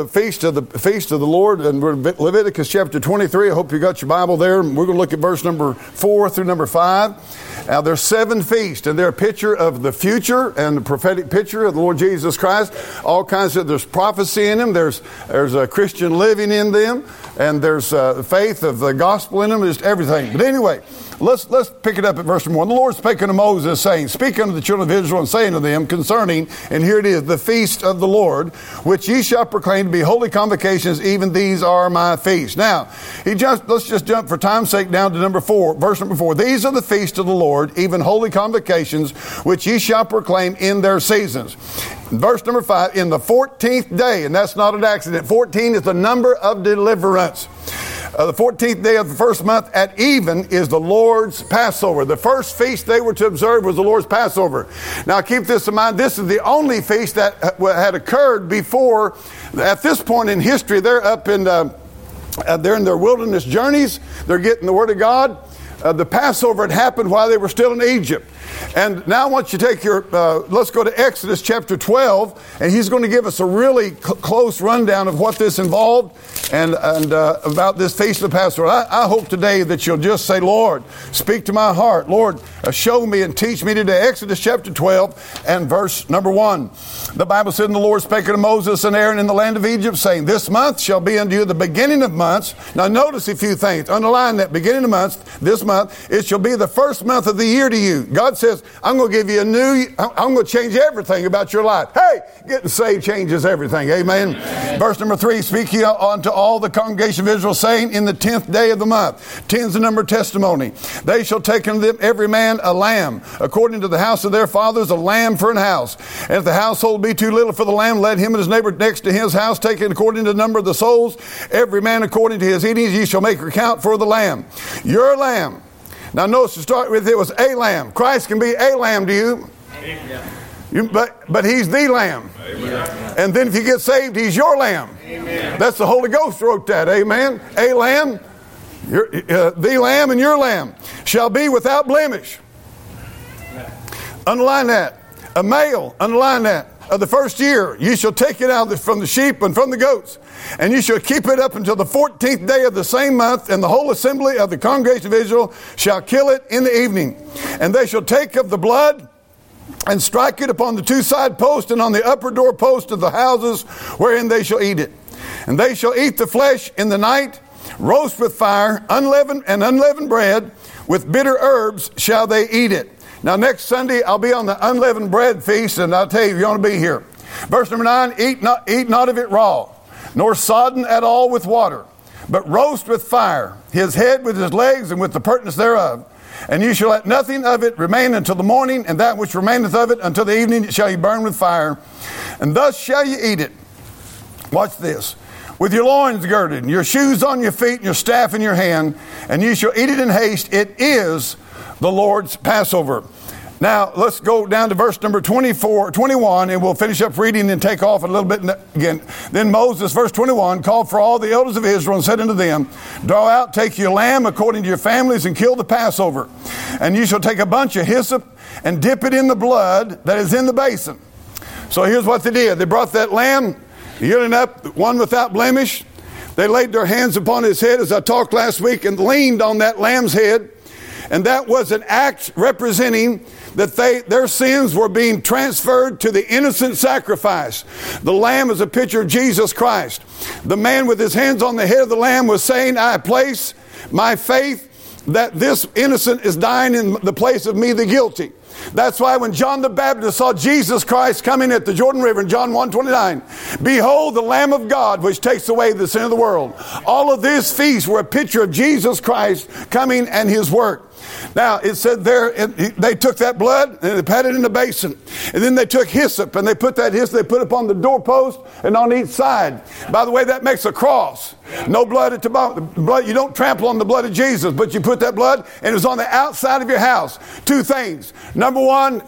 The feast of the feast of the Lord, and Leviticus chapter 23. I hope you got your Bible there. We're going to look at verse number four through number five. Now, there's seven feasts, and they're a picture of the future and the prophetic picture of the Lord Jesus Christ. All kinds of there's prophecy in them. There's there's a Christian living in them, and there's uh, faith of the gospel in them. Just everything. But anyway. Let's, let's pick it up at verse 1. The Lord spake unto Moses, saying, Speak unto the children of Israel, and say unto them concerning, and here it is, the feast of the Lord, which ye shall proclaim to be holy convocations, even these are my feasts. Now, he just, let's just jump for time's sake down to number 4, verse number 4. These are the feasts of the Lord, even holy convocations, which ye shall proclaim in their seasons. Verse number 5, in the 14th day, and that's not an accident, 14 is the number of deliverance. Uh, the 14th day of the first month at even is the Lord's Passover. The first feast they were to observe was the Lord's Passover. Now keep this in mind. This is the only feast that had occurred before, at this point in history, they're up in, uh, uh, they're in their wilderness journeys. They're getting the Word of God. Uh, the Passover had happened while they were still in Egypt. And now, once you take your, uh, let's go to Exodus chapter 12, and he's going to give us a really cl- close rundown of what this involved and, and uh, about this feast of the Passover. I, I, hope today that you'll just say, Lord, speak to my heart. Lord, uh, show me and teach me today. Exodus chapter 12 and verse number 1. The Bible said, And the Lord spake unto Moses and Aaron in the land of Egypt, saying, This month shall be unto you the beginning of months. Now, notice a few things. Underline that beginning of months, this month, it shall be the first month of the year to you. God says, I'm going to give you a new, I'm going to change everything about your life. Hey, getting saved changes everything. Amen. Amen. Verse number three, speak ye unto all the congregation of Israel, saying, In the tenth day of the month, ten's the number of testimony, they shall take unto them every man a lamb, according to the house of their fathers, a lamb for an house. And if the household be too little for the lamb, let him and his neighbor next to his house take it according to the number of the souls, every man according to his eatings, ye shall make account for the lamb. Your lamb now, notice to start with, it was a lamb. Christ can be a lamb to you. you but, but he's the lamb. Amen. And then if you get saved, he's your lamb. Amen. That's the Holy Ghost wrote that. Amen. A lamb, your, uh, the lamb and your lamb shall be without blemish. Underline that. A male, underline that of the first year, you shall take it out from the sheep and from the goats, and you shall keep it up until the fourteenth day of the same month, and the whole assembly of the congregation of Israel shall kill it in the evening. And they shall take of the blood and strike it upon the two side posts and on the upper door post of the houses wherein they shall eat it. And they shall eat the flesh in the night, roast with fire, unleavened and unleavened bread, with bitter herbs shall they eat it. Now, next Sunday, I'll be on the unleavened bread feast, and I'll tell you, you want to be here. Verse number nine eat not, eat not of it raw, nor sodden at all with water, but roast with fire, his head with his legs, and with the purtenance thereof. And you shall let nothing of it remain until the morning, and that which remaineth of it until the evening shall you burn with fire. And thus shall you eat it. Watch this. With your loins girded, and your shoes on your feet, and your staff in your hand, and you shall eat it in haste. It is the Lord's Passover. Now, let's go down to verse number 24, 21, and we'll finish up reading and take off a little bit again. Then Moses, verse 21, called for all the elders of Israel and said unto them, Draw out, take your lamb according to your families, and kill the Passover. And you shall take a bunch of hyssop and dip it in the blood that is in the basin. So here's what they did they brought that lamb, yielding up, one without blemish. They laid their hands upon his head, as I talked last week, and leaned on that lamb's head. And that was an act representing that they, their sins were being transferred to the innocent sacrifice. The lamb is a picture of Jesus Christ. The man with his hands on the head of the lamb was saying, I place my faith that this innocent is dying in the place of me, the guilty. That's why when John the Baptist saw Jesus Christ coming at the Jordan River in John 1:29, behold the Lamb of God which takes away the sin of the world. All of these feasts were a picture of Jesus Christ coming and his work. Now, it said there, it, they took that blood and they put it in the basin. And then they took hyssop and they put that hyssop, they put upon the doorpost and on each side. By the way, that makes a cross. No blood at the blood. You don't trample on the blood of Jesus, but you put that blood and it was on the outside of your house. Two things. Number one,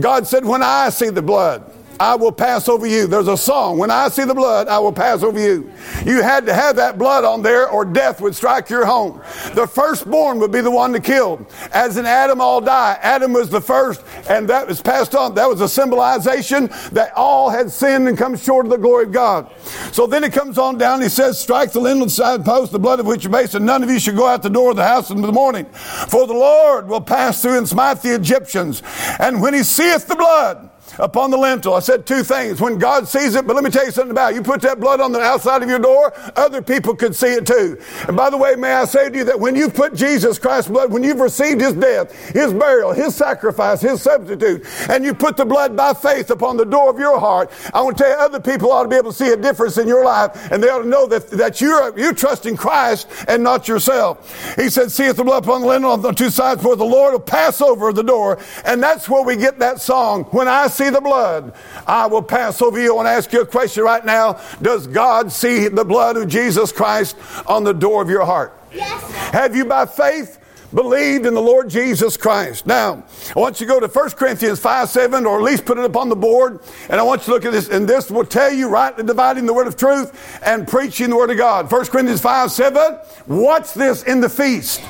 God said, when I see the blood, I will pass over you. There's a song, when I see the blood, I will pass over you. You had to have that blood on there or death would strike your home. The firstborn would be the one to kill. As in Adam all die, Adam was the first and that was passed on. That was a symbolization that all had sinned and come short of the glory of God. So then it comes on down, he says, strike the lintel side post, the blood of which you base, and none of you should go out the door of the house in the morning. For the Lord will pass through and smite the Egyptians. And when he seeth the blood, upon the lintel. I said two things. When God sees it, but let me tell you something about it. You put that blood on the outside of your door, other people could see it too. And by the way, may I say to you that when you put Jesus Christ's blood, when you've received his death, his burial, his sacrifice, his substitute, and you put the blood by faith upon the door of your heart, I want to tell you, other people ought to be able to see a difference in your life, and they ought to know that, that you're, you're trusting Christ and not yourself. He said, Seeth the blood upon the lintel on the two sides, for the Lord will pass over the door. And that's where we get that song, When I See the blood, I will pass over you. and ask you a question right now. Does God see the blood of Jesus Christ on the door of your heart? Yes. Have you by faith believed in the Lord Jesus Christ. Now, I want you to go to 1 Corinthians 5 7, or at least put it up on the board, and I want you to look at this, and this will tell you rightly dividing the word of truth and preaching the word of God. 1 Corinthians 5 7, watch this in the feast.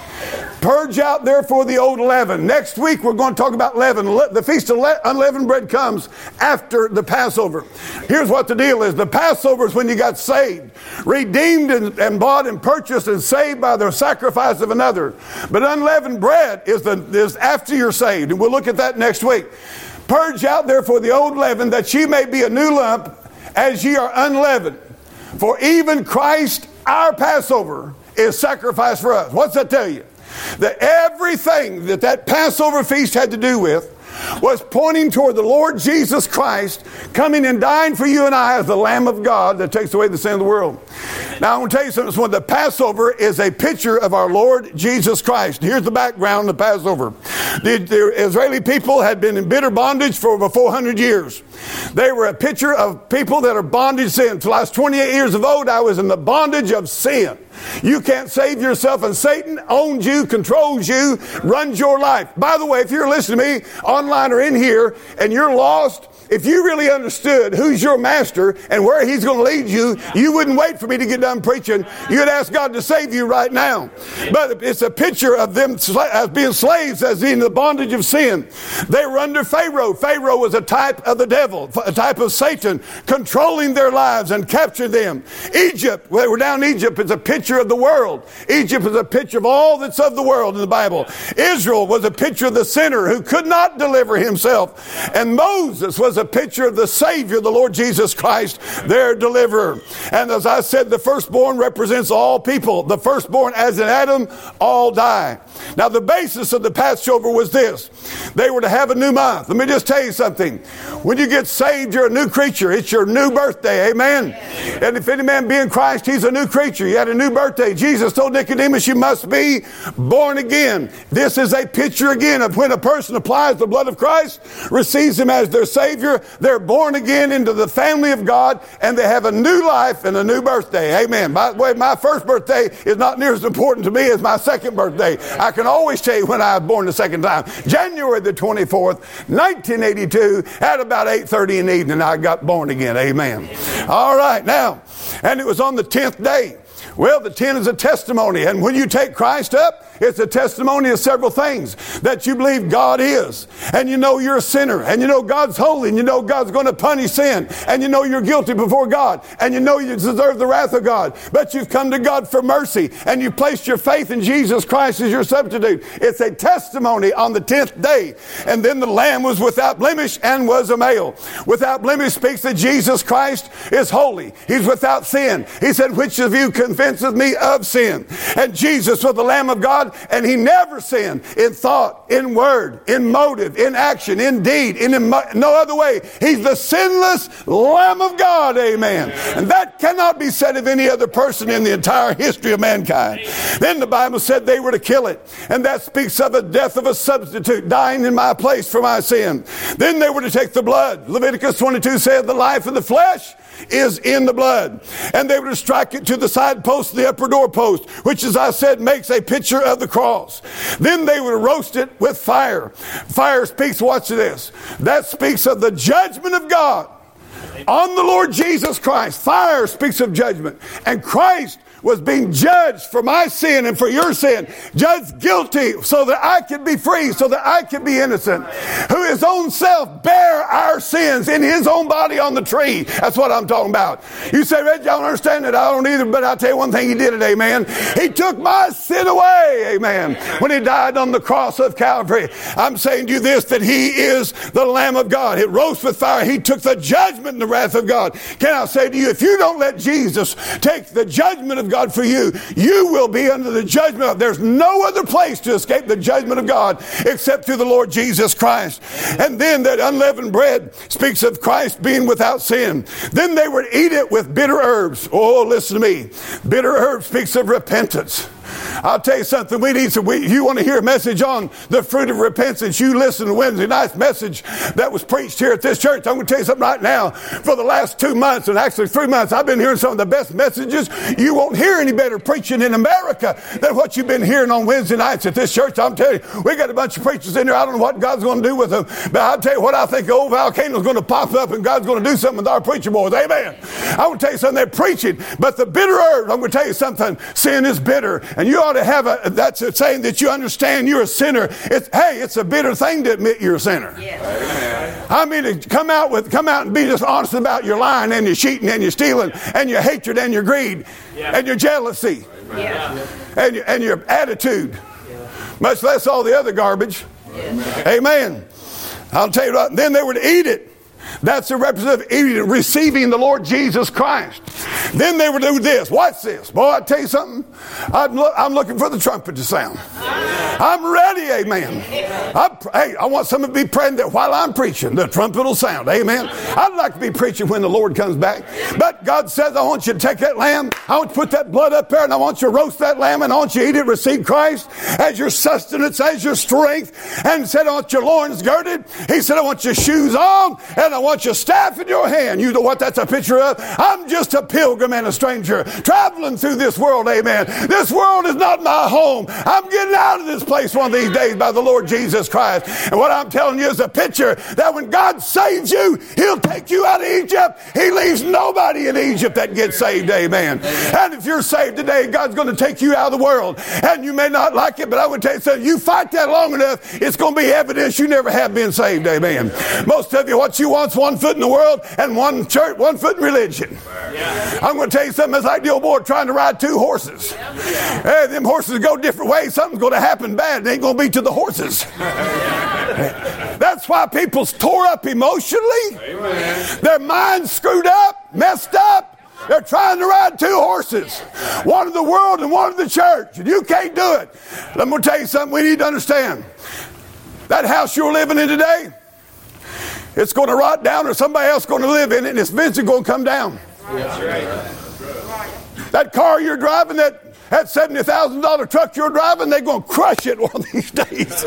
Purge out therefore the old leaven. Next week we're going to talk about leaven. The feast of unleavened bread comes after the Passover. Here's what the deal is. The Passover is when you got saved, redeemed and, and bought and purchased and saved by the sacrifice of another. But unleavened bread is, the, is after you're saved. And we'll look at that next week. Purge out therefore the old leaven that ye may be a new lump as ye are unleavened. For even Christ, our Passover, is sacrificed for us. What's that tell you? That everything that that Passover feast had to do with was pointing toward the Lord Jesus Christ coming and dying for you and I as the Lamb of God that takes away the sin of the world. Now, I want to tell you something. When the Passover is a picture of our Lord Jesus Christ. Here's the background of the Passover. The, the Israeli people had been in bitter bondage for over 400 years. They were a picture of people that are bondage sin. Until I was 28 years of old, I was in the bondage of sin. You can't save yourself, and Satan owns you, controls you, runs your life. By the way, if you're listening to me online or in here and you're lost, if you really understood who's your master and where he's going to lead you, you wouldn't wait for me to get done preaching. You'd ask God to save you right now. But it's a picture of them as being slaves, as in the bondage of sin. They were under Pharaoh. Pharaoh was a type of the devil, a type of Satan, controlling their lives and capturing them. Egypt, where they were down in Egypt, is a picture of the world. Egypt is a picture of all that's of the world in the Bible. Israel was a picture of the sinner who could not deliver himself. And Moses was a picture of the Savior, the Lord Jesus Christ, their deliverer. And as I said, the firstborn represents all people. The firstborn, as in Adam, all die. Now, the basis of the Passover was this they were to have a new month. Let me just tell you something. When you get saved, you're a new creature. It's your new birthday. Amen. And if any man be in Christ, he's a new creature. You had a new birthday. Jesus told Nicodemus, You must be born again. This is a picture again of when a person applies the blood of Christ, receives him as their Savior they're born again into the family of God and they have a new life and a new birthday. Amen. By the way, my first birthday is not near as important to me as my second birthday. I can always tell you when I was born the second time. January the 24th, 1982, at about 8.30 in the evening, I got born again. Amen. All right, now, and it was on the 10th day. Well, the 10 is a testimony. And when you take Christ up, it's a testimony of several things that you believe God is, and you know you're a sinner, and you know God's holy, and you know God's going to punish sin, and you know you're guilty before God, and you know you deserve the wrath of God, but you've come to God for mercy, and you placed your faith in Jesus Christ as your substitute. It's a testimony on the 10th day. And then the Lamb was without blemish and was a male. Without blemish speaks that Jesus Christ is holy. He's without sin. He said, Which of you convinces me of sin? And Jesus was the Lamb of God and he never sinned in thought, in word, in motive, in action, in deed, in no other way. He's the sinless Lamb of God, amen. And that cannot be said of any other person in the entire history of mankind. Then the Bible said they were to kill it, and that speaks of a death of a substitute, dying in my place for my sin. Then they were to take the blood. Leviticus 22 said, The life of the flesh is in the blood. And they were to strike it to the side post the upper door post, which, as I said, makes a picture of the cross. Then they would roast it with fire. Fire speaks, watch this, that speaks of the judgment of God on the Lord Jesus Christ. Fire speaks of judgment. And Christ was being judged for my sin and for your sin, judged guilty so that I could be free, so that I could be innocent, who his own self bare our sins in his own body on the tree. That's what I'm talking about. You say, Reggie, I don't understand it. I don't either, but I'll tell you one thing he did it, amen. He took my sin away, amen, when he died on the cross of Calvary. I'm saying to you this, that he is the Lamb of God. It roast with fire. He took the judgment and the wrath of God. Can I say to you, if you don't let Jesus take the judgment of God for you, you will be under the judgment of. There's no other place to escape the judgment of God except through the Lord Jesus Christ. And then that unleavened bread speaks of Christ being without sin. Then they would eat it with bitter herbs. Oh, listen to me. Bitter herbs speaks of repentance. I'll tell you something. We need to. We, you want to hear a message on the fruit of repentance? You listen to Wednesday night's message that was preached here at this church. I'm going to tell you something right now. For the last two months, and actually three months, I've been hearing some of the best messages. You won't hear any better preaching in America than what you've been hearing on Wednesday nights at this church. I'm telling you, we got a bunch of preachers in there. I don't know what God's going to do with them, but I'll tell you what. I think the old volcano is going to pop up, and God's going to do something with our preacher boys. Amen. I want to tell you something. They're preaching, but the bitter herb. I'm going to tell you something. Sin is bitter, and you ought to have a, that's a saying that you understand you're a sinner. It's, hey, it's a bitter thing to admit you're a sinner. Yes. I mean, to come out with, come out and be just honest about your lying and your cheating and your stealing and your hatred and your greed yeah. and your jealousy yeah. and, your, and your attitude, yeah. much less all the other garbage. Amen. I'll tell you what, then they would eat it. That's a representative receiving the Lord Jesus Christ. Then they would do this. Watch this. Boy, I tell you something. I'm, lo- I'm looking for the trumpet to sound. I'm ready, amen. I'm, hey, I want someone to be praying that while I'm preaching, the trumpet will sound. Amen. I'd like to be preaching when the Lord comes back. But God says, I want you to take that lamb, I want you to put that blood up there, and I want you to roast that lamb, and I want you to eat it, receive Christ as your sustenance, as your strength. And said, I want your loins girded. He said, I want your shoes on, and I want your staff in your hand. You know what that's a picture of? I'm just a pilgrim and a stranger traveling through this world. Amen. This world is not my home. I'm getting out of this place one of these days by the Lord Jesus Christ. And what I'm telling you is a picture that when God saves you, He'll take you out of Egypt. He leaves nobody in Egypt that gets saved. Amen. And if you're saved today, God's going to take you out of the world. And you may not like it, but I would tell you something. You fight that long enough, it's going to be evidence you never have been saved. Amen. Most of you, what you want's one foot in the world and one church, one foot in religion. I'm going to tell you something. It's like the old boy trying to ride two horses. Hey, them horses go different ways. Something's going to happen bad. It ain't going to be to the horses. That's why people's tore up emotionally. Amen. Their minds screwed up, messed up. They're trying to ride two horses, one of the world and one of the church, and you can't do it. Let me tell you something we need to understand. That house you're living in today, it's going to rot down, or somebody else going to live in it, and it's eventually going to come down. That car you're driving, that that $70,000 truck you're driving, they're going to crush it one of these days.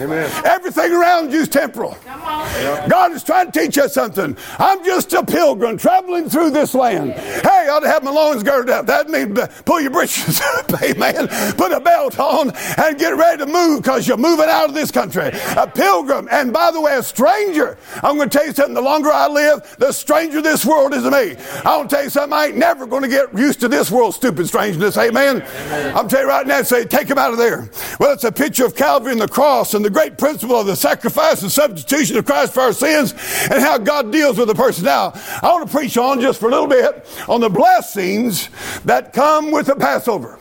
Amen. Everything around you is temporal. God is trying to teach us something. I'm just a pilgrim traveling through this land. Hey, I ought to have my loins girded up. That means pull your britches up, amen. Put a belt on and get ready to move because you're moving out of this country. A pilgrim, and by the way, a stranger. I'm going to tell you something. The longer I live, the stranger this world is to me. I want to tell you something. I ain't never going to get used to this world's stupid strangeness, amen. amen. I'm telling you right now, say, take him out of there. Well, it's a picture of Calvary and the cross and the the great principle of the sacrifice and substitution of Christ for our sins and how God deals with a person. Now, I want to preach on just for a little bit on the blessings that come with the Passover.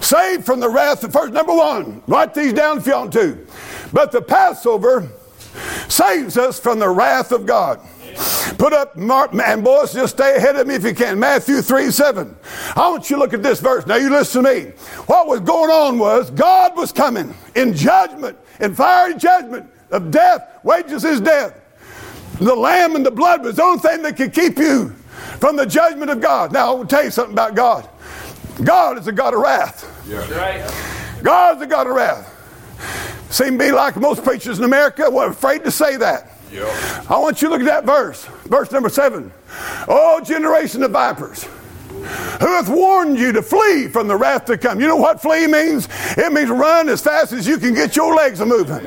Saved from the wrath of first, number one, write these down if you want to. But the Passover saves us from the wrath of God. Put up, Mark, and boys, just stay ahead of me if you can. Matthew 3 7. I want you to look at this verse. Now, you listen to me. What was going on was God was coming in judgment, in fiery judgment of death. Wages is death. The lamb and the blood was the only thing that could keep you from the judgment of God. Now, I will tell you something about God. God is a God of wrath. Yeah. God is a God of wrath. Seem to be like most preachers in America were afraid to say that. Yep. I want you to look at that verse, verse number seven. Oh, generation of vipers who hath warned you to flee from the wrath to come. You know what flee means? It means run as fast as you can get your legs moving.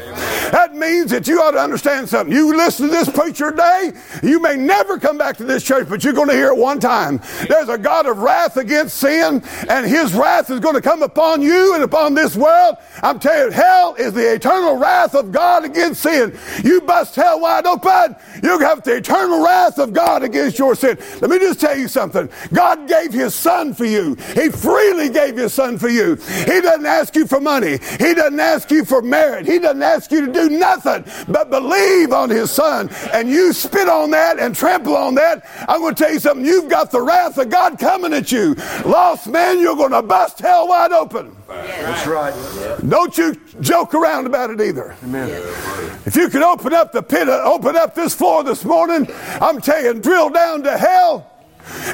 That means that you ought to understand something. You listen to this preacher today, you may never come back to this church, but you're going to hear it one time. There's a God of wrath against sin, and his wrath is going to come upon you and upon this world. I'm telling you, hell is the eternal wrath of God against sin. You bust hell wide open, you have the eternal wrath of God against your sin. Let me just tell you something. God gave his son for you. He freely gave his son for you. He doesn't ask you for money. He doesn't ask you for merit. He doesn't ask you to do nothing but believe on his son. And you spit on that and trample on that. I'm going to tell you something. You've got the wrath of God coming at you. Lost man, you're going to bust hell wide open. That's right. Don't you joke around about it either. Amen. If you could open up the pit, open up this floor this morning, I'm telling you, drill down to hell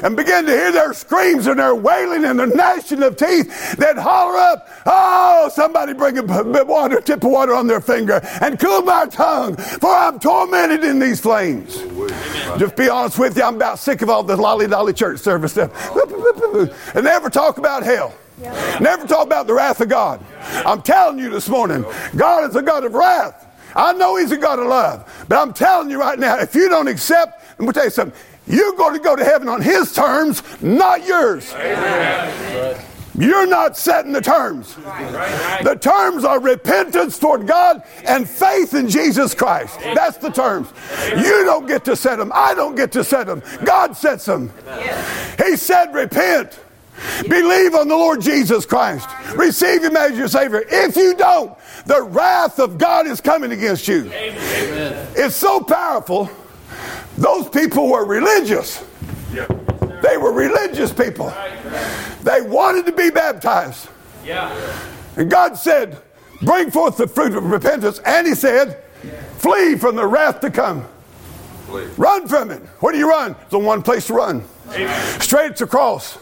and begin to hear their screams and their wailing and their gnashing of teeth, then holler up, Oh, somebody bring a bit of water, tip of water on their finger, and cool my tongue, for I'm tormented in these flames. Amen. Just be honest with you, I'm about sick of all this lolly dolly church service stuff. And never talk about hell. Yeah. Never talk about the wrath of God. I'm telling you this morning, God is a God of wrath. I know He's a God of love, but I'm telling you right now, if you don't accept, I'm going to tell you something, you're going to go to heaven on His terms, not yours. Amen. You're not setting the terms. The terms are repentance toward God and faith in Jesus Christ. That's the terms. You don't get to set them. I don't get to set them. God sets them. He said, repent. Believe on the Lord Jesus Christ. Receive Him as your Savior. If you don't, the wrath of God is coming against you. It's so powerful those people were religious. They were religious people. They wanted to be baptized. And God said, Bring forth the fruit of repentance. And He said, Flee from the wrath to come. Run from it. Where do you run? There's only one place to run. Straight to the cross.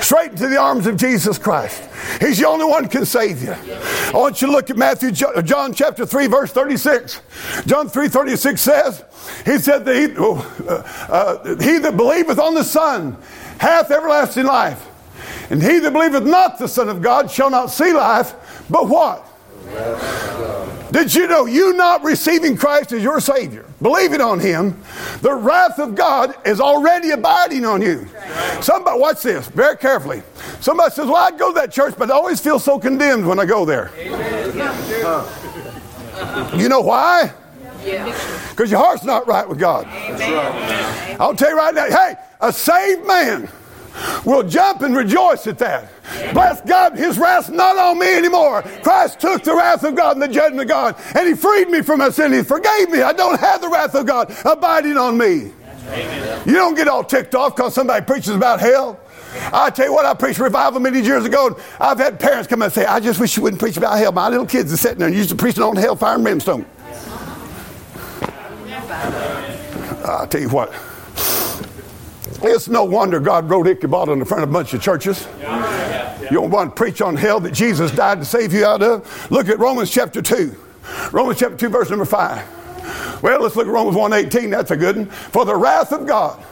Straight into the arms of Jesus Christ. He's the only one can save you. I want you to look at Matthew, John chapter 3, verse 36. John 3, 36 says, He said that he, uh, uh, he that believeth on the Son hath everlasting life. And he that believeth not the Son of God shall not see life, but what? Did you know you not receiving Christ as your Savior, believing on Him, the wrath of God is already abiding on you? Somebody, watch this very carefully. Somebody says, Well, I'd go to that church, but I always feel so condemned when I go there. You know why? Because your heart's not right with God. I'll tell you right now, hey, a saved man will jump and rejoice at that. Bless God, His wrath's not on me anymore. Christ took the wrath of God and the judgment of God, and He freed me from my sin. He forgave me. I don't have the wrath of God abiding on me. You don't get all ticked off because somebody preaches about hell. I tell you what, I preached revival many years ago. And I've had parents come and say, I just wish you wouldn't preach about hell. My little kids are sitting there and used to preaching on hell, fire, and brimstone. I'll tell you what, it's no wonder God wrote Ichabod on the front of a bunch of churches. You don't want to preach on hell that Jesus died to save you out of? Look at Romans chapter 2. Romans chapter 2, verse number 5. Well, let's look at Romans 1.18. That's a good one. For the wrath of God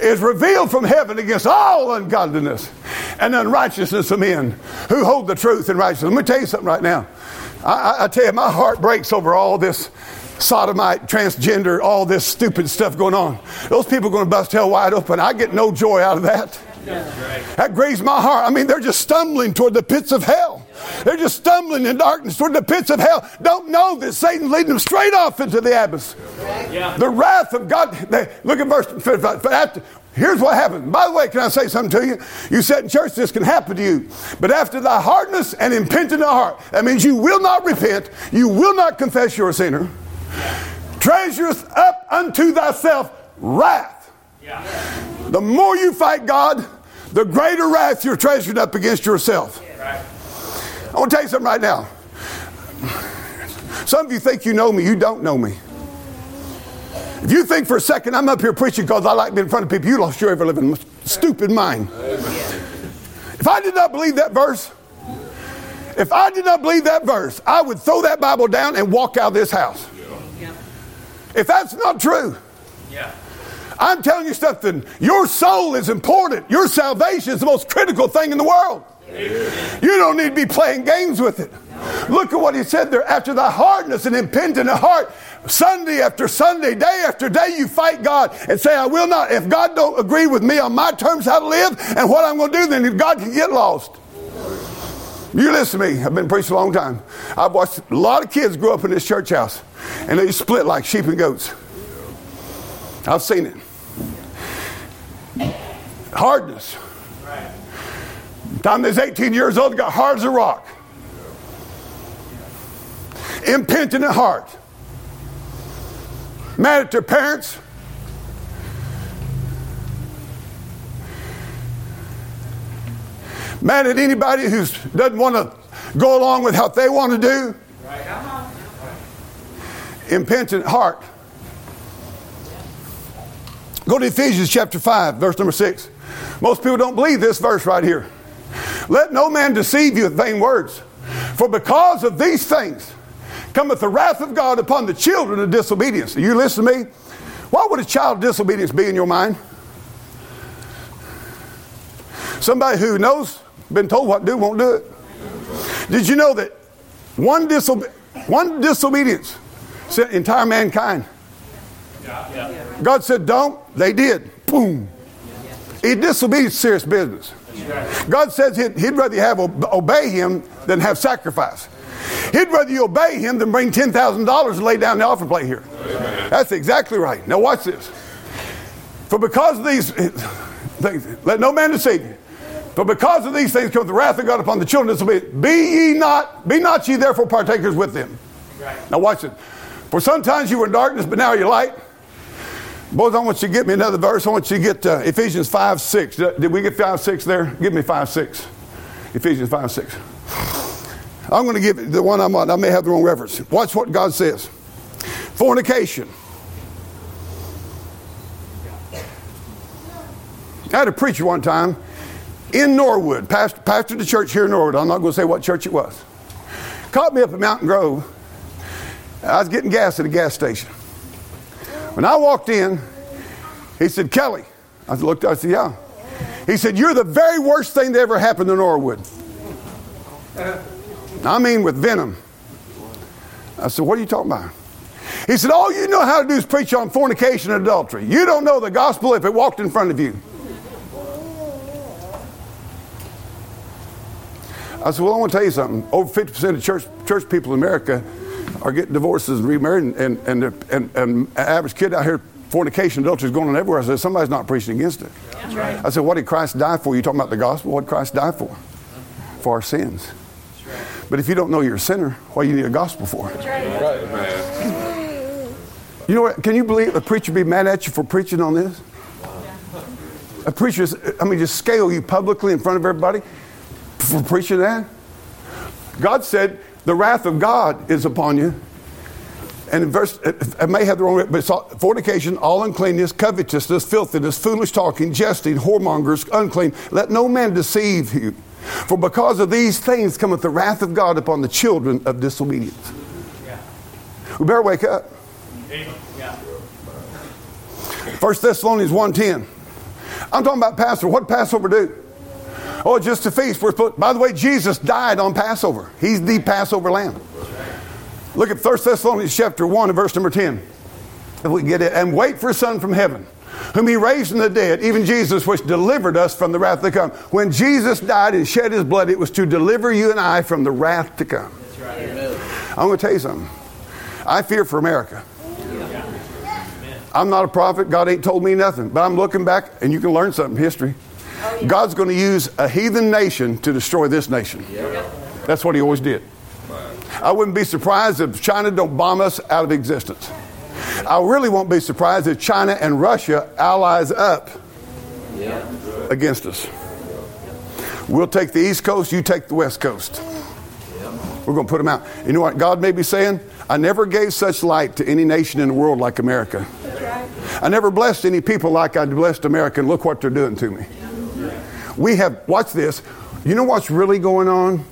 is revealed from heaven against all ungodliness and unrighteousness of men who hold the truth in righteousness. Let me tell you something right now. I, I, I tell you, my heart breaks over all this sodomite, transgender, all this stupid stuff going on. Those people are going to bust hell wide open. I get no joy out of that. That grieves my heart. I mean, they're just stumbling toward the pits of hell. They're just stumbling in darkness toward the pits of hell. Don't know that Satan's leading them straight off into the abyss. The wrath of God. They, look at verse 55. Here's what happens. By the way, can I say something to you? You said in church this can happen to you. But after thy hardness and impenitent heart, that means you will not repent, you will not confess you're a sinner treasures up unto thyself wrath. Yeah. The more you fight God, the greater wrath you're treasuring up against yourself. Right. I want to tell you something right now. Some of you think you know me, you don't know me. If you think for a second I'm up here preaching because I like being in front of people, you lost your ever living stupid mind. If I did not believe that verse, if I did not believe that verse, I would throw that Bible down and walk out of this house. If that's not true, yeah. I'm telling you something. Your soul is important. Your salvation is the most critical thing in the world. You don't need to be playing games with it. Look at what he said there. After the hardness and impenitent heart, Sunday after Sunday, day after day, you fight God and say, I will not. If God don't agree with me on my terms how to live and what I'm going to do, then God can get lost. You listen to me. I've been preaching a long time. I've watched a lot of kids grow up in this church house, and they split like sheep and goats. I've seen it. Hardness. Time they was 18 years old, they got hard as a rock. Impenitent heart. Mad at their parents. Mad at anybody who doesn't want to go along with what they want to do. Impenitent heart. Go to Ephesians chapter 5, verse number 6. Most people don't believe this verse right here. Let no man deceive you with vain words. For because of these things cometh the wrath of God upon the children of disobedience. You listen to me? What would a child disobedience be in your mind? Somebody who knows, been told what to do, won't do it. Did you know that one, disobe- one disobedience sent entire mankind? God said, don't. They did. Boom. He disobedience serious business. God says he'd, he'd rather you have obey him than have sacrifice. He'd rather you obey him than bring $10,000 and lay down the offering plate here. That's exactly right. Now watch this. For because of these things, let no man deceive you. For because of these things cometh the wrath of God upon the children of disobedience. Be ye not, be not ye therefore partakers with them. Now watch it. For sometimes you were in darkness, but now you're light. Boys, I want you to get me another verse. I want you to get uh, Ephesians 5 6. Did we get 5 6 there? Give me 5 6. Ephesians 5 6. I'm going to give it the one I'm on. I may have the wrong reference. Watch what God says. Fornication. I had a preacher one time in Norwood, pastor, pastored the church here in Norwood. I'm not going to say what church it was. Caught me up at Mountain Grove. I was getting gas at a gas station. When I walked in, he said, Kelly. I looked, I said, yeah. He said, You're the very worst thing that ever happened to Norwood. I mean, with venom. I said, What are you talking about? He said, All you know how to do is preach on fornication and adultery. You don't know the gospel if it walked in front of you. I said, Well, I want to tell you something. Over 50% of church, church people in America are getting divorces and remarried, and, and, and, and, average kid out here, fornication, adultery is going on everywhere. I said, somebody's not preaching against it. Right. I said, what did Christ die for? You talking about the gospel? What did Christ die for? For our sins. But if you don't know you're a sinner, what do you need a gospel for? You know what? Can you believe a preacher be mad at you for preaching on this? A preacher, I mean, just scale you publicly in front of everybody for preaching that? God said, the wrath of God is upon you. And in verse, I may have the wrong, but it's all, fornication, all uncleanness, covetousness, filthiness, foolish talking, jesting, whoremongers, unclean. Let no man deceive you. For because of these things cometh the wrath of God upon the children of disobedience. Yeah. We better wake up. Yeah. 1 Thessalonians 1.10. I'm talking about Passover. What did Passover do? Oh, just a feast. We're by the way, Jesus died on Passover. He's the Passover lamb. Look at 1 Thessalonians chapter 1 and verse number 10. If we get it. And wait for a son from heaven, whom he raised from the dead, even Jesus, which delivered us from the wrath to come. When Jesus died and shed his blood, it was to deliver you and I from the wrath to come. Right. I'm going to tell you something. I fear for America. I'm not a prophet. God ain't told me nothing. But I'm looking back, and you can learn something history. God's going to use a heathen nation to destroy this nation. That's what he always did. I wouldn't be surprised if China don't bomb us out of existence. I really won't be surprised if China and Russia allies up against us. We'll take the East Coast, you take the West Coast. We're going to put them out. You know what God may be saying? I never gave such light to any nation in the world like America. I never blessed any people like I blessed America, and look what they're doing to me. We have, watch this. You know what's really going on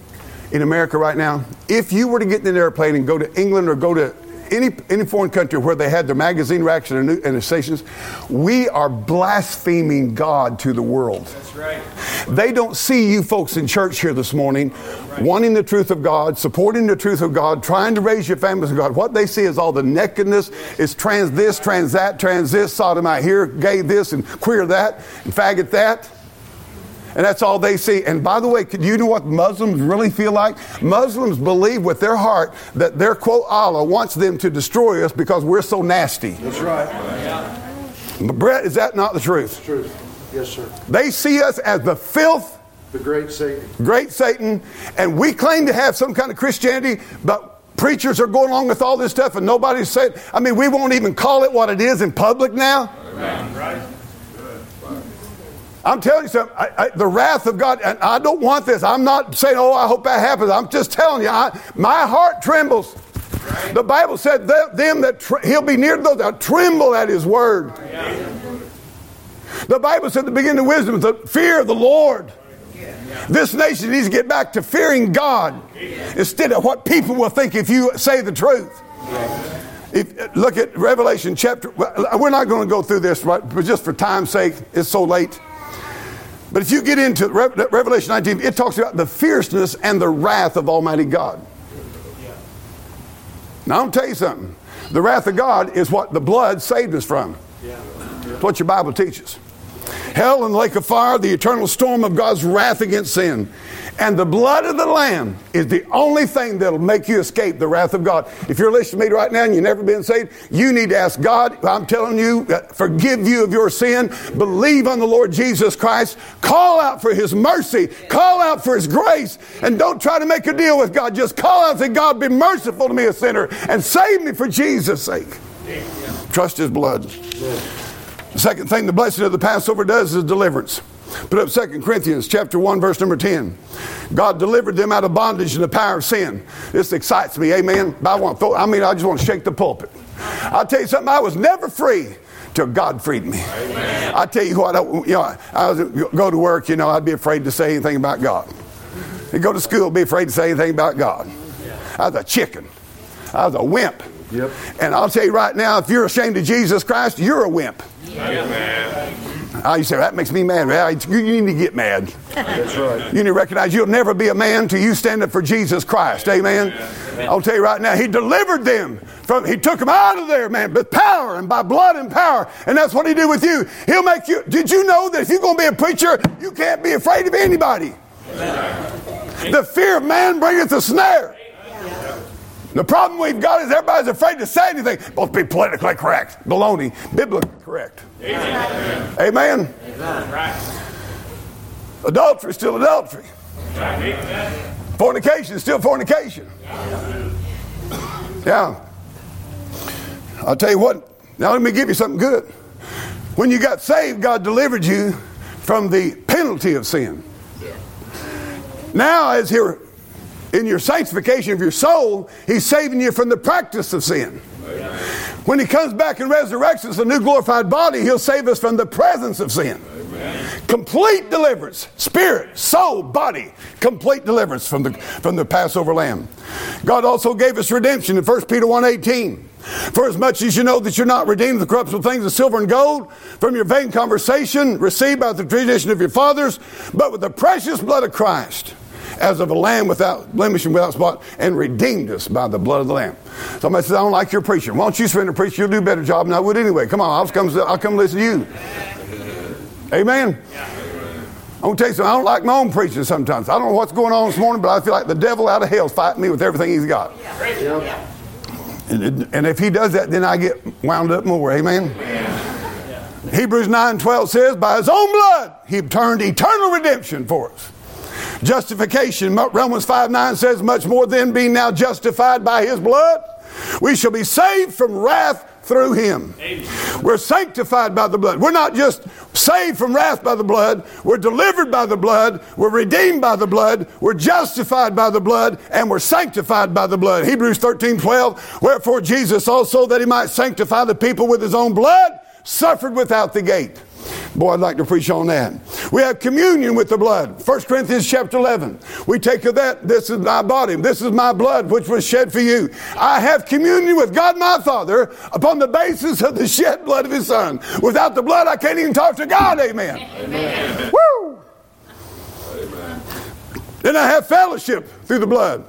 in America right now? If you were to get in an airplane and go to England or go to any, any foreign country where they had their magazine racks and their, and their stations, we are blaspheming God to the world. That's right. They don't see you folks in church here this morning right. wanting the truth of God, supporting the truth of God, trying to raise your families in God. What they see is all the nakedness, is trans this, trans that, trans this, sodomite here, gay this, and queer that, and faggot that and that's all they see. And by the way, do you know what Muslims really feel like? Muslims believe with their heart that their quote Allah wants them to destroy us because we're so nasty. That's right. But Brett, is that not the truth? truth. Yes, sir. They see us as the filth. The great Satan. Great Satan. And we claim to have some kind of Christianity, but preachers are going along with all this stuff and nobody's saying, I mean, we won't even call it what it is in public now. Right. I'm telling you something. I, I, the wrath of God, and I don't want this. I'm not saying, oh, I hope that happens. I'm just telling you, I, my heart trembles. Right. The Bible said, them that he'll be near to those that tremble at his word. Yeah. The Bible said, the beginning of wisdom is the fear of the Lord. This nation needs to get back to fearing God instead of what people will think if you say the truth. If, look at Revelation chapter. We're not going to go through this? But just for time's sake, it's so late. But if you get into Revelation 19, it talks about the fierceness and the wrath of Almighty God. Now, I'll tell you something. The wrath of God is what the blood saved us from. It's what your Bible teaches. Hell and the lake of fire, the eternal storm of God's wrath against sin. And the blood of the Lamb is the only thing that'll make you escape the wrath of God. If you're listening to me right now and you've never been saved, you need to ask God, I'm telling you, uh, forgive you of your sin, believe on the Lord Jesus Christ, call out for His mercy, call out for His grace, and don't try to make a deal with God. Just call out and say, God, be merciful to me, a sinner, and save me for Jesus' sake. Trust His blood. The second thing the blessing of the Passover does is deliverance. Put up 2 Corinthians chapter 1, verse number 10. God delivered them out of bondage and the power of sin. This excites me, amen. I, want I mean, I just want to shake the pulpit. I'll tell you something, I was never free till God freed me. Amen. I tell you what, I, you know, I was go to work, you know, I'd be afraid to say anything about God. I'd go to school, be afraid to say anything about God. I was a chicken. I was a wimp. Yep. And I'll tell you right now, if you're ashamed of Jesus Christ, you're a wimp. Amen. You say, that makes me mad. You need to get mad. That's right. You need to recognize you'll never be a man till you stand up for Jesus Christ. Amen. Amen. I'll tell you right now, He delivered them from, He took them out of there, man, with power and by blood and power. And that's what He did with you. He'll make you, did you know that if you're going to be a preacher, you can't be afraid of anybody? Amen. The fear of man bringeth a snare. The problem we've got is everybody's afraid to say anything. Both be politically correct. Baloney. Biblically correct. Amen. Amen. Amen. Adultery is still adultery. Fornication is still fornication. Yeah. I'll tell you what. Now let me give you something good. When you got saved, God delivered you from the penalty of sin. Now, as here in your sanctification of your soul, He's saving you from the practice of sin. Amen. When He comes back and resurrects us a new glorified body, He'll save us from the presence of sin. Amen. Complete deliverance, spirit, soul, body, complete deliverance from the, from the Passover lamb. God also gave us redemption in 1 Peter 1.18. For as much as you know that you're not redeemed the corruptible things of silver and gold from your vain conversation received by the tradition of your fathers, but with the precious blood of Christ as of a lamb without blemish and without spot, and redeemed us by the blood of the lamb. Somebody says, I don't like your preaching. Why don't you surrender preach? You'll do a better job than I would anyway. Come on, I'll come, I'll come listen to you. Amen. I'm going to tell you something. I don't like my own preaching sometimes. I don't know what's going on this morning, but I feel like the devil out of hell is fighting me with everything he's got. And, and if he does that, then I get wound up more. Amen. Hebrews 9 12 says, By his own blood, he obtained eternal redemption for us Justification, Romans 5 9 says, much more than being now justified by his blood, we shall be saved from wrath through him. Amen. We're sanctified by the blood. We're not just saved from wrath by the blood, we're delivered by the blood, we're redeemed by the blood, we're justified by the blood, and we're sanctified by the blood. Hebrews 13 12, wherefore Jesus also, that he might sanctify the people with his own blood, suffered without the gate. Boy, I'd like to preach on that. We have communion with the blood. 1 Corinthians chapter 11. We take of that. This is my body. This is my blood, which was shed for you. I have communion with God my Father upon the basis of the shed blood of his Son. Without the blood, I can't even talk to God. Amen. Amen. Woo! Amen. Then I have fellowship through the blood.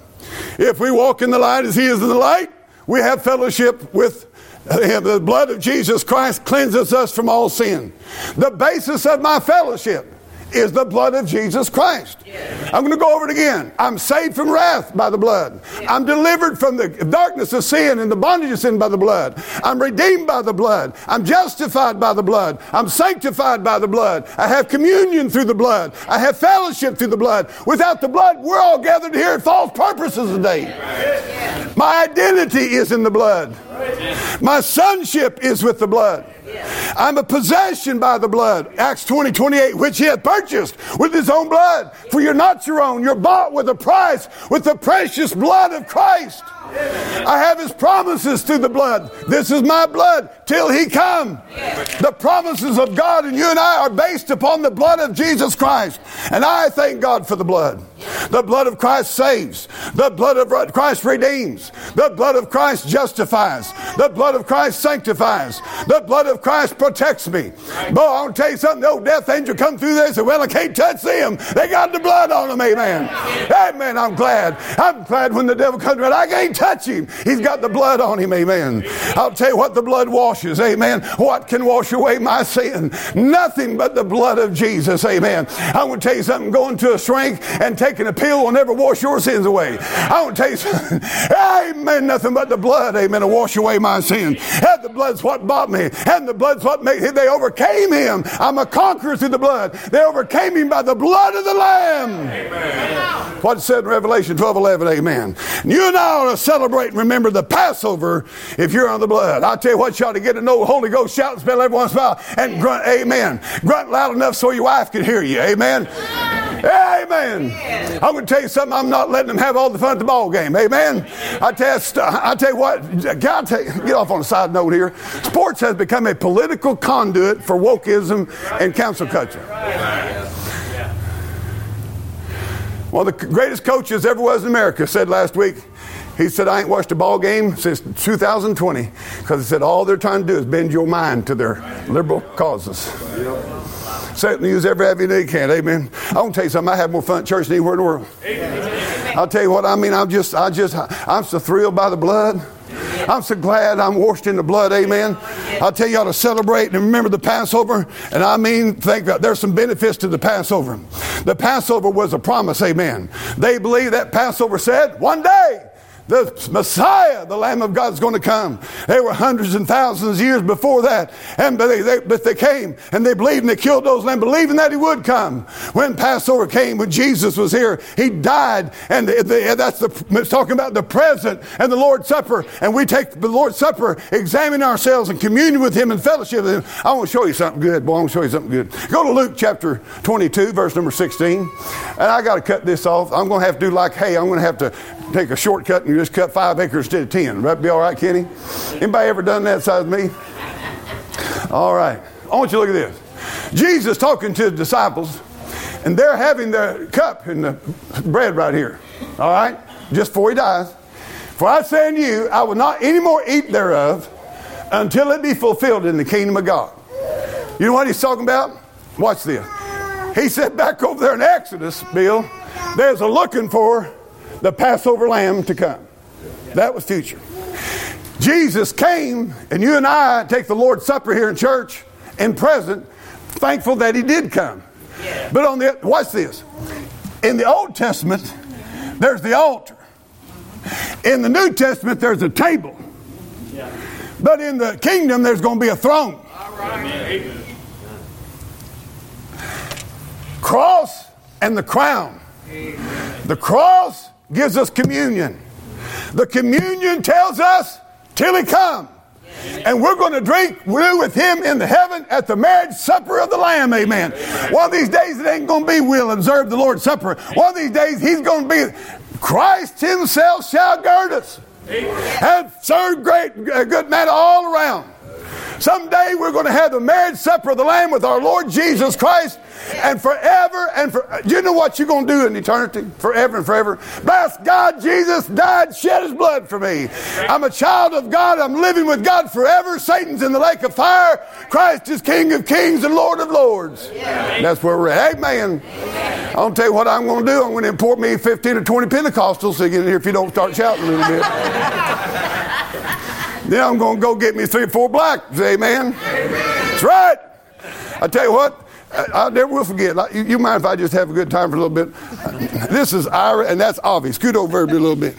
If we walk in the light as he is in the light, we have fellowship with the blood of Jesus Christ cleanses us from all sin. The basis of my fellowship is the blood of Jesus Christ. I'm going to go over it again. I'm saved from wrath by the blood. I'm delivered from the darkness of sin and the bondage of sin by the blood. I'm redeemed by the blood. I'm justified by the blood. I'm sanctified by the blood. I have communion through the blood. I have fellowship through the blood. Without the blood, we're all gathered here at false purposes today. My identity is in the blood. My sonship is with the blood. I'm a possession by the blood. Acts 20, 28, which he had purchased with his own blood. For you're not your own. You're bought with a price, with the precious blood of Christ. I have his promises through the blood. This is my blood till he come. The promises of God and you and I are based upon the blood of Jesus Christ. And I thank God for the blood. The blood of Christ saves. The blood of Christ redeems. The blood of Christ justifies. The blood of Christ sanctifies. The blood of Christ protects me. Boy, I want to tell you something. The old death angel come through there and said, well, I can't touch them. They got the blood on them. Amen. Amen. I'm glad. I'm glad when the devil comes around. I can't touch him. He's got the blood on him. Amen. I'll tell you what the blood washes. Amen. What can wash away my sin? Nothing but the blood of Jesus. Amen. I want to tell you something. Going to a shrink and taking a pill will never wash your sins away. I want to tell you something. Amen. Nothing but the blood. Amen. To wash away my sins. And the blood's what bought me. And the blood's what made They overcame him. I'm a conqueror through the blood. They overcame him by the blood of the Lamb. Amen. What it said in Revelation 12 11. Amen. And you and I ought to celebrate and remember the Passover if you're on the blood. I tell you what, you ought to get to know Holy Ghost shout and spell every once in a while and grunt, Amen. Grunt loud enough so your wife can hear you. Amen. Amen. I'm going to tell you something. I'm not letting them have all the fun at the ball game. Amen. I tell you, uh, I tell you what. God, get off on a side note here. Sports has become a political conduit for wokeism and cancel culture. One of the greatest coaches ever was in America said last week, he said, I ain't watched a ball game since 2020 because he said all they're trying to do is bend your mind to their liberal causes. The news every avenue they can. Amen. I want to tell you something. I have more fun at church than anywhere in the world. I'll tell you what I mean. I'm just, I just, I'm so thrilled by the blood. I'm so glad I'm washed in the blood. Amen. I'll tell you how to celebrate and remember the Passover. And I mean, think about there's some benefits to the Passover. The Passover was a promise. Amen. They believe that Passover said one day the Messiah, the Lamb of God, is going to come. They were hundreds and thousands of years before that, and they, they, but they came and they believed and they killed those lambs, believing that He would come. When Passover came, when Jesus was here, He died, and the, the, that's the it's talking about the present and the Lord's Supper, and we take the Lord's Supper, examine ourselves and communion with Him and fellowship with Him. I want to show you something good, boy. I want to show you something good. Go to Luke chapter 22, verse number 16, and I got to cut this off. I'm going to have to do like, hey, I'm going to have to take a shortcut and you just cut five acres instead of ten. That'd be all right, Kenny? Anybody ever done that side of me? All right. I want you to look at this. Jesus talking to the disciples, and they're having the cup and the bread right here. All right? Just before he dies. For I say unto you, I will not any more eat thereof until it be fulfilled in the kingdom of God. You know what he's talking about? Watch this. He said back over there in Exodus, Bill, there's a looking for the Passover lamb to come. That was future. Jesus came, and you and I take the Lord's Supper here in church in present, thankful that He did come. But on the watch this. In the Old Testament, there's the altar. In the New Testament, there's a table. But in the kingdom, there's going to be a throne. Cross and the crown. The cross gives us communion. The communion tells us till he come. And we're going to drink with him in the heaven at the marriage supper of the Lamb. Amen. One of these days it ain't going to be we'll observe the Lord's Supper. One of these days he's going to be Christ himself shall gird us and serve great uh, good manna all around. Someday we're going to have the marriage supper of the Lamb with our Lord Jesus Christ and forever and for uh, you know what you're going to do in eternity? Forever and forever. Bless god jesus died shed his blood for me. I'm a child of god. I'm living with god forever. Satan's in the lake of fire. Christ is king of kings and lord of lords. That's where we're at. Amen. I'll tell you what i'm going to do. I'm going to import me 15 or 20 pentecostals to get in here if you don't start shouting a little bit then i'm going to go get me three or four blacks amen, amen. that's right i tell you what I, never will forget. You, you, mind if I just have a good time for a little bit? This is Ira, and that's obvious. Scoot over a little bit.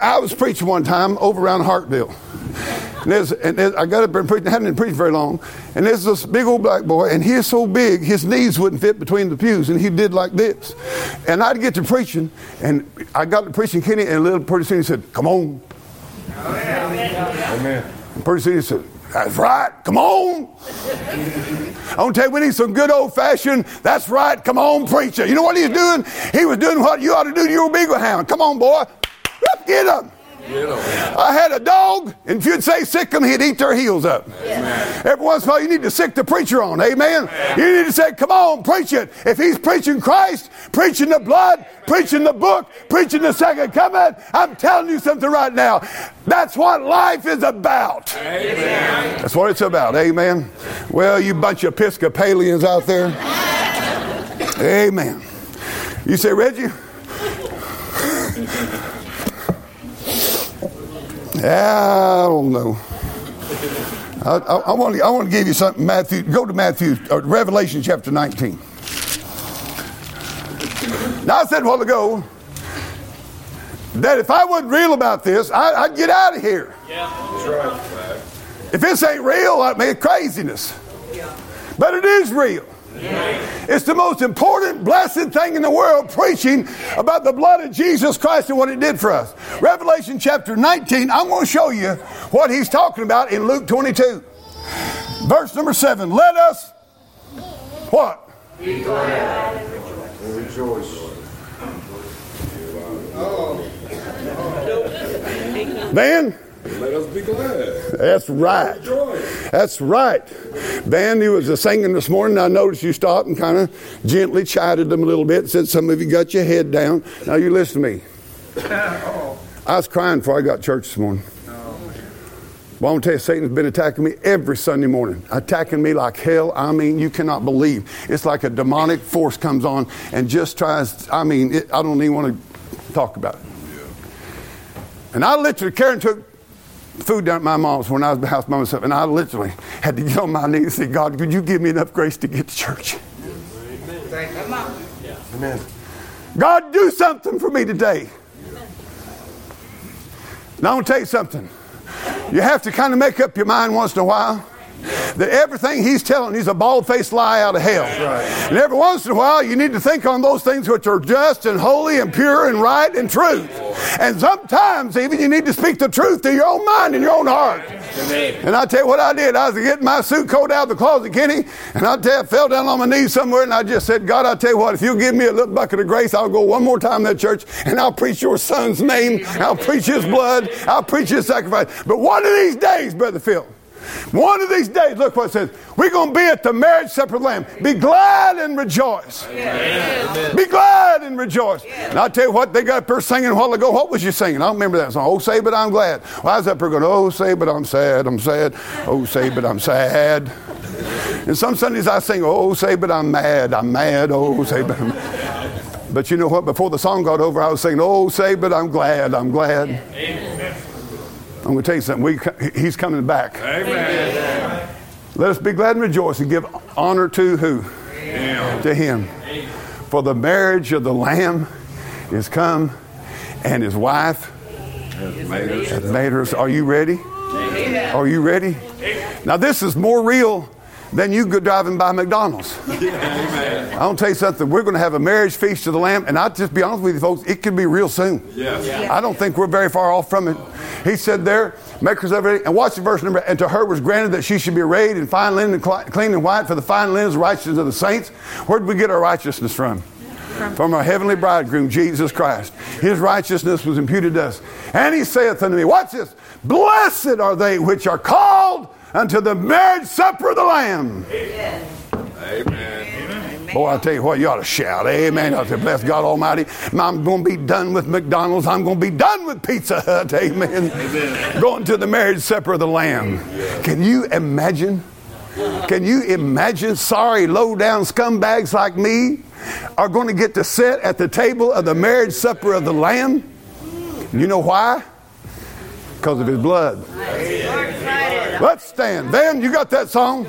I was preaching one time over around Hartville. And, there's, and there's, I got up and preached, I hadn't been preaching very long. And there's this big old black boy, and he's so big, his knees wouldn't fit between the pews, and he did like this. And I'd get to preaching, and I got to preaching Kenny, and little pretty soon he said, Come on. Amen. And pretty soon he said, that's right. Come on. I want to tell you, we need some good old fashioned, that's right, come on, preacher. You know what he was doing? He was doing what you ought to do to your beagle hound. Come on, boy. Get him. I had a dog, and if you'd say sick them, he'd eat their heels up. Amen. Every once in a while, you need to sick the preacher on. Amen? Amen. You need to say, come on, preach it. If he's preaching Christ, preaching the blood, preaching the book, preaching the second coming, I'm telling you something right now. That's what life is about. Amen. That's what it's about. Amen. Well, you bunch of Episcopalians out there. Amen. You say, Reggie? I don't know. I, I, I, want to, I want to give you something. Matthew, go to Matthew, uh, Revelation chapter 19. Now, I said a while ago that if I wasn't real about this, I, would get out of here. Yeah, that's right. If this ain't real, I mean, craziness. Yeah. But it is real. It's the most important, blessed thing in the world, preaching about the blood of Jesus Christ and what it did for us. Revelation chapter 19, I'm going to show you what he's talking about in Luke 22. Verse number 7. Let us, what? Be glad. Rejoice. Then, let us be glad. That's right. That's right. Van, you was singing this morning. I noticed you stopped and kind of gently chided them a little bit. Said some of you got your head down. Now you listen to me. I was crying before I got church this morning. Well, I'm going to tell you, Satan's been attacking me every Sunday morning, attacking me like hell. I mean, you cannot believe. It's like a demonic force comes on and just tries. I mean, it, I don't even want to talk about it. Yeah. And I literally, Karen took food down at my mom's when I was the house by myself, and I literally had to get on my knees and say, God, could you give me enough grace to get to church? Amen. Amen. God, do something for me today. Now, I'm going to tell you something. You have to kind of make up your mind once in a while that everything he's telling is a bald faced lie out of hell. Right. And every once in a while, you need to think on those things which are just and holy and pure and right and truth. And sometimes even you need to speak the truth to your own mind and your own heart. Amen. And I tell you what I did. I was getting my suit coat out of the closet, Kenny, and I tell you, I fell down on my knees somewhere and I just said, God, I tell you what, if you'll give me a little bucket of grace, I'll go one more time to that church and I'll preach your son's name. I'll preach his blood. I'll preach his sacrifice. But one of these days, Brother Phil, one of these days, look what it says. We're going to be at the marriage supper of the Lamb. Be glad and rejoice. Amen. Be glad and rejoice. And I'll tell you what, they got up there singing a while ago. What was you singing? I don't remember that song. Oh, say, but I'm glad. Why is that there going, oh, say, but I'm sad. I'm sad. Oh, say, but I'm sad. And some Sundays I sing, oh, say, but I'm mad. I'm mad. Oh, say, but I'm But you know what? Before the song got over, I was saying, oh, say, but I'm glad. I'm glad. Amen. I'm going to tell you something. We, he's coming back. Amen. Let us be glad and rejoice and give honor to who? Amen. To him. For the marriage of the Lamb is come, and his wife has made us. Are you ready? Amen. Are you ready? Now, this is more real than you go driving by McDonald's. Amen. I'll tell you something. We're going to have a marriage feast to the Lamb, and I'll just be honest with you, folks, it could be real soon. Yes. I don't think we're very far off from it. He said there, make herself ready. And watch the verse number. And to her was granted that she should be arrayed in fine linen, clean and white, for the fine linen is righteousness of the saints. Where did we get our righteousness from? From our heavenly bridegroom, Jesus Christ. His righteousness was imputed to us. And he saith unto me, Watch this. Blessed are they which are called unto the marriage supper of the Lamb. Amen. Amen. Boy, I tell you what, you ought to shout. Amen. I say, bless God Almighty. I'm going to be done with McDonald's. I'm going to be done with Pizza Hut. Amen. Amen. Going to the marriage supper of the Lamb. Can you imagine? Can you imagine sorry, low down scumbags like me are going to get to sit at the table of the marriage supper of the Lamb? You know why? Because of his blood. Let's stand. Van, you got that song?